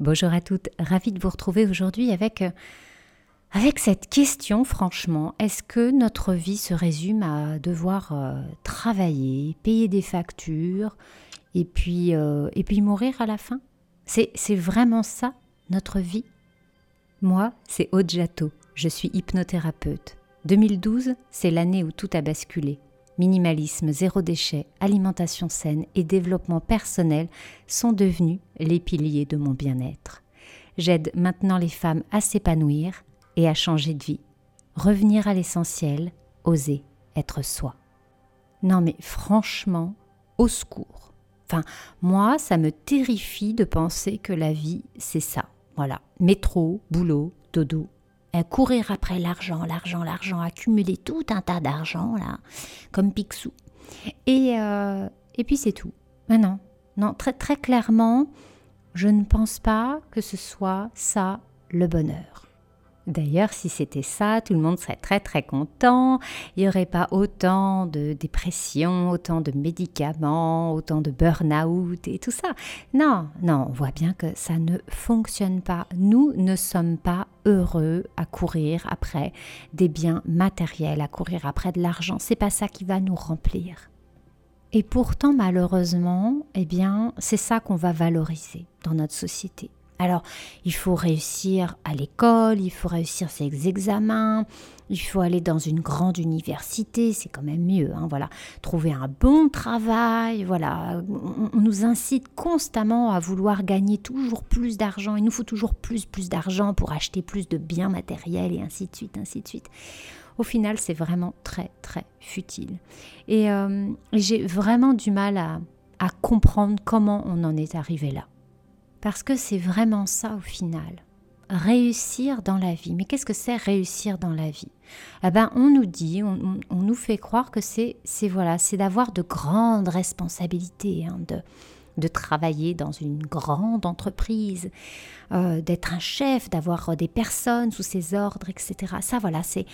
Bonjour à toutes, ravie de vous retrouver aujourd'hui avec, euh, avec cette question, franchement, est-ce que notre vie se résume à devoir euh, travailler, payer des factures et puis, euh, et puis mourir à la fin? C'est, c'est vraiment ça, notre vie? Moi, c'est Aude je suis hypnothérapeute. 2012, c'est l'année où tout a basculé. Minimalisme, zéro déchet, alimentation saine et développement personnel sont devenus les piliers de mon bien-être. J'aide maintenant les femmes à s'épanouir et à changer de vie, revenir à l'essentiel, oser être soi. Non mais franchement, au secours. Enfin, moi, ça me terrifie de penser que la vie, c'est ça. Voilà, métro, boulot, dodo, courir après l'argent, l'argent, l'argent, accumuler tout un tas d'argent, là, comme Picsou. Et, euh, et puis c'est tout. Mais non, non, très, très clairement, je ne pense pas que ce soit ça le bonheur. D'ailleurs, si c'était ça, tout le monde serait très très content. Il n'y aurait pas autant de dépression, autant de médicaments, autant de burn-out et tout ça. Non, non, on voit bien que ça ne fonctionne pas. Nous ne sommes pas heureux à courir après des biens matériels, à courir après de l'argent. C'est pas ça qui va nous remplir. Et pourtant, malheureusement, eh bien, c'est ça qu'on va valoriser dans notre société. Alors, il faut réussir à l'école, il faut réussir ses examens, il faut aller dans une grande université, c'est quand même mieux, hein, voilà. Trouver un bon travail, voilà. On, nous incite constamment à vouloir gagner toujours plus d'argent. Il nous faut toujours plus, plus d'argent pour acheter plus de biens matériels et ainsi de suite, ainsi de suite. Au final, c'est vraiment très, très futile. Et euh, j'ai vraiment du mal à comprendre comment on en est arrivé là. Parce que c'est vraiment ça au final. Réussir dans la vie. Mais qu'est-ce que c'est réussir dans la vie? Eh ben, On nous dit, on, nous fait croire que c'est voilà, c'est d'avoir de grandes responsabilités, hein, de, travailler dans une grande entreprise, euh, d'être un chef, d'avoir des personnes sous ses ordres, etc. Ça, voilà, c'est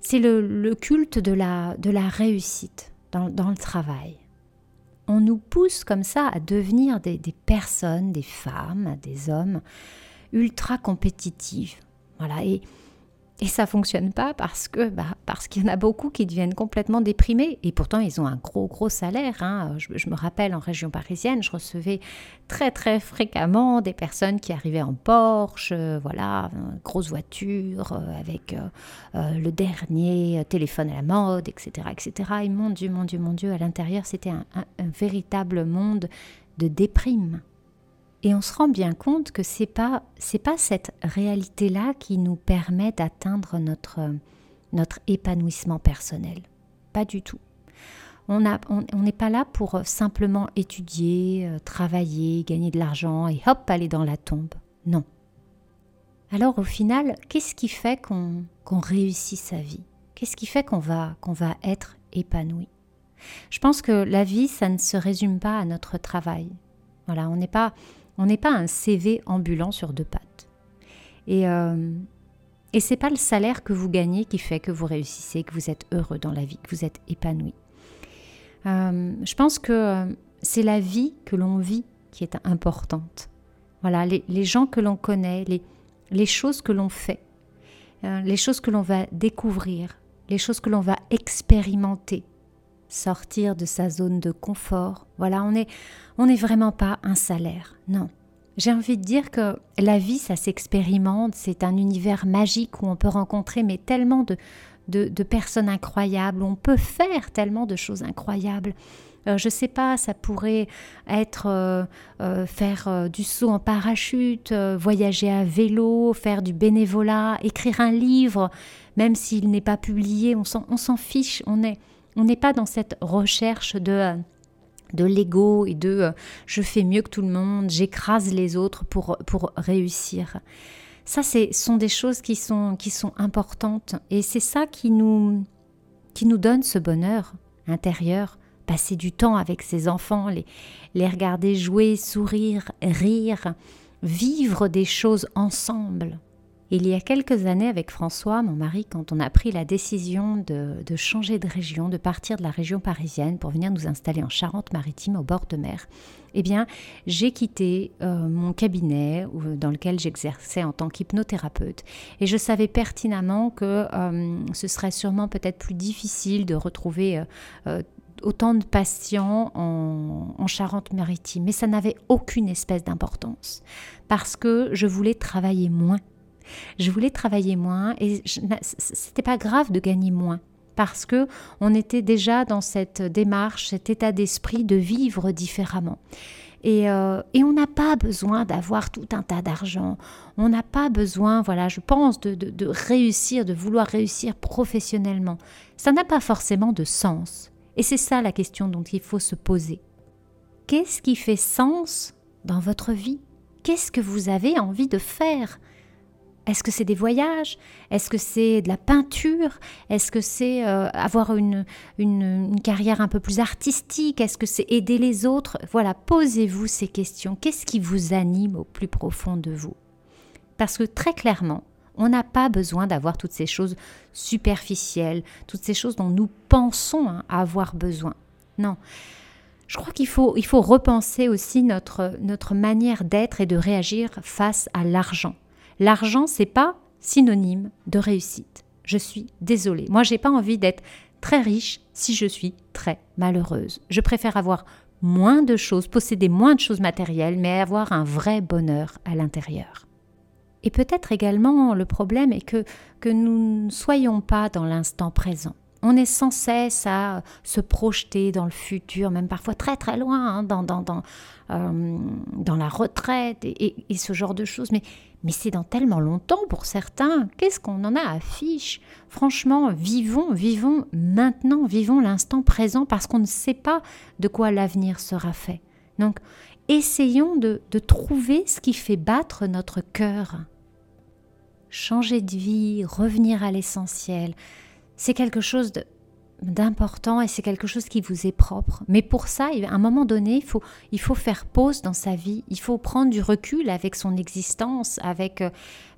c'est le, culte de la, de la réussite dans le travail on nous pousse comme ça à devenir des, personnes, des femmes, des hommes ultra compétitives. Voilà, et ça fonctionne pas parce que bah, parce qu'il y en a beaucoup qui deviennent complètement déprimés et pourtant ils ont un gros gros salaire. Hein. Je, me rappelle en région parisienne, je recevais très très fréquemment des personnes qui arrivaient en Porsche, euh, voilà, grosse voiture euh, avec euh, le dernier téléphone à la mode, etc., etc. Et mon Dieu, mon Dieu, mon Dieu, à l'intérieur c'était un véritable monde de déprime. Et on se rend bien compte que c'est pas pas cette réalité là qui nous permet d'atteindre notre notre épanouissement personnel. Pas du tout. On n'est on, pas là pour simplement étudier, euh, travailler, gagner de l'argent et hop, aller dans la tombe. Non. Alors au final, qu'est-ce qui fait qu'on réussit sa vie? Qu'est-ce qui fait qu'on va, qu'on va être épanoui? Je pense que la vie, ça ne se résume pas à notre travail. Voilà, on n'est pas on n'est pas un CV ambulant sur deux pattes. Et, euh, et c'est pas le salaire que vous gagnez qui fait que vous réussissez, que vous êtes heureux dans la vie, que vous êtes épanoui. Euh, je pense que euh, c'est la vie que l'on vit qui est importante. Voilà, les, gens que l'on connaît, les, les choses que l'on fait, les choses que l'on va découvrir, les choses que l'on va expérimenter, sortir de sa zone de confort. Voilà, on n'est on vraiment pas un salaire, non. J'ai envie de dire que la vie, ça s'expérimente, c'est un univers magique où on peut rencontrer mais tellement de, de, personnes incroyables, on peut faire tellement de choses incroyables. Euh, je ne sais pas, ça pourrait être euh, euh, faire du saut en parachute, voyager à vélo, faire du bénévolat, écrire un livre, même s'il n'est pas publié, on s'en fiche, on est on n'est pas dans cette recherche de euh, de l'ego et de euh, je fais mieux que tout le monde, j'écrase les autres pour, pour réussir. Ça, ce sont des choses qui sont, qui sont importantes et c'est ça qui nous, qui nous donne ce bonheur intérieur. Passer du temps avec ses enfants, les, les regarder jouer, sourire, rire, vivre des choses ensemble. Il y a quelques années avec François, mon mari, quand on a pris la décision de, changer de région, de partir de la région parisienne pour venir nous installer en Charente-Maritime au bord de mer, eh bien j'ai quitté euh, mon cabinet dans lequel j'exerçais en tant qu'hypnothérapeute. Et je savais pertinemment que euh, ce serait sûrement peut-être plus difficile de retrouver euh, autant de patients en, en Charente-Maritime, mais ça n'avait aucune espèce d'importance parce que je voulais travailler moins je voulais travailler moins et c'était pas grave de gagner moins parce que on était déjà dans cette démarche, cet état d'esprit de vivre différemment. Et, euh, on n'a pas besoin d'avoir tout un tas d'argent. On n'a pas besoin, voilà, je pense, de, de réussir, de vouloir réussir professionnellement. Ça n'a pas forcément de sens. Et c'est ça la question dont il faut se poser. Qu'est-ce qui fait sens dans votre vie? Qu'est-ce que vous avez envie de faire? Est-ce que c'est des voyages? Est-ce que c'est de la peinture? Est-ce que c'est euh, avoir une, une, carrière un peu plus artistique? Est-ce que c'est aider les autres? Voilà, posez-vous ces questions. Qu'est-ce qui vous anime au plus profond de vous? Parce que très clairement, on n'a pas besoin d'avoir toutes ces choses superficielles, toutes ces choses dont nous pensons hein, avoir besoin. Non. Je crois qu'il faut, il faut repenser aussi notre, notre manière d'être et de réagir face à l'argent. L'argent, c'est pas synonyme de réussite. Je suis désolée. Moi, j'ai pas envie d'être très riche si je suis très malheureuse. Je préfère avoir moins de choses, posséder moins de choses matérielles, mais avoir un vrai bonheur à l'intérieur. Et peut-être également le problème est que, que nous ne soyons pas dans l'instant présent. On est sans cesse à se projeter dans le futur, même parfois très très loin, hein, dans, dans, dans, euh, la retraite et, et, ce genre de choses. Mais mais c'est dans tellement longtemps pour certains. Qu'est-ce qu'on en a à fiche? Franchement, vivons, vivons maintenant, vivons l'instant présent parce qu'on ne sait pas de quoi l'avenir sera fait. Donc, essayons de, de trouver ce qui fait battre notre cœur. Changer de vie, revenir à l'essentiel, c'est quelque chose d'important et c'est quelque chose qui vous est propre. Mais pour ça, à un moment donné, il faut, il faut faire pause dans sa vie. Il faut prendre du recul avec son existence, avec euh,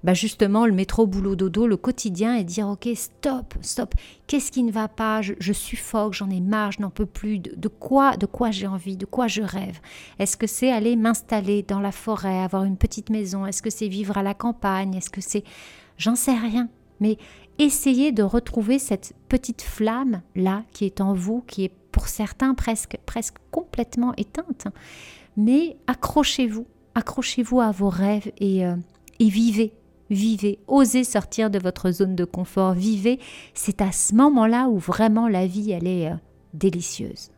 bah justement le métro, boulot, dodo, le quotidien et dire ok, stop, stop. Qu'est-ce qui ne va pas? Je, suffoque, j'en ai marre, je n'en peux plus. De, quoi, de quoi j'ai envie, de quoi je rêve? Est-ce que c'est aller m'installer dans la forêt, avoir une petite maison? Est-ce que c'est vivre à la campagne? Est-ce que c'est... J'en sais rien. Mais essayez de retrouver cette petite flamme là qui est en vous, qui est pour certains presque, presque complètement éteinte. Mais accrochez-vous, accrochez-vous à vos rêves et, euh, et vivez, vivez, osez sortir de votre zone de confort, vivez. C'est à ce moment-là où vraiment la vie, elle est euh, délicieuse.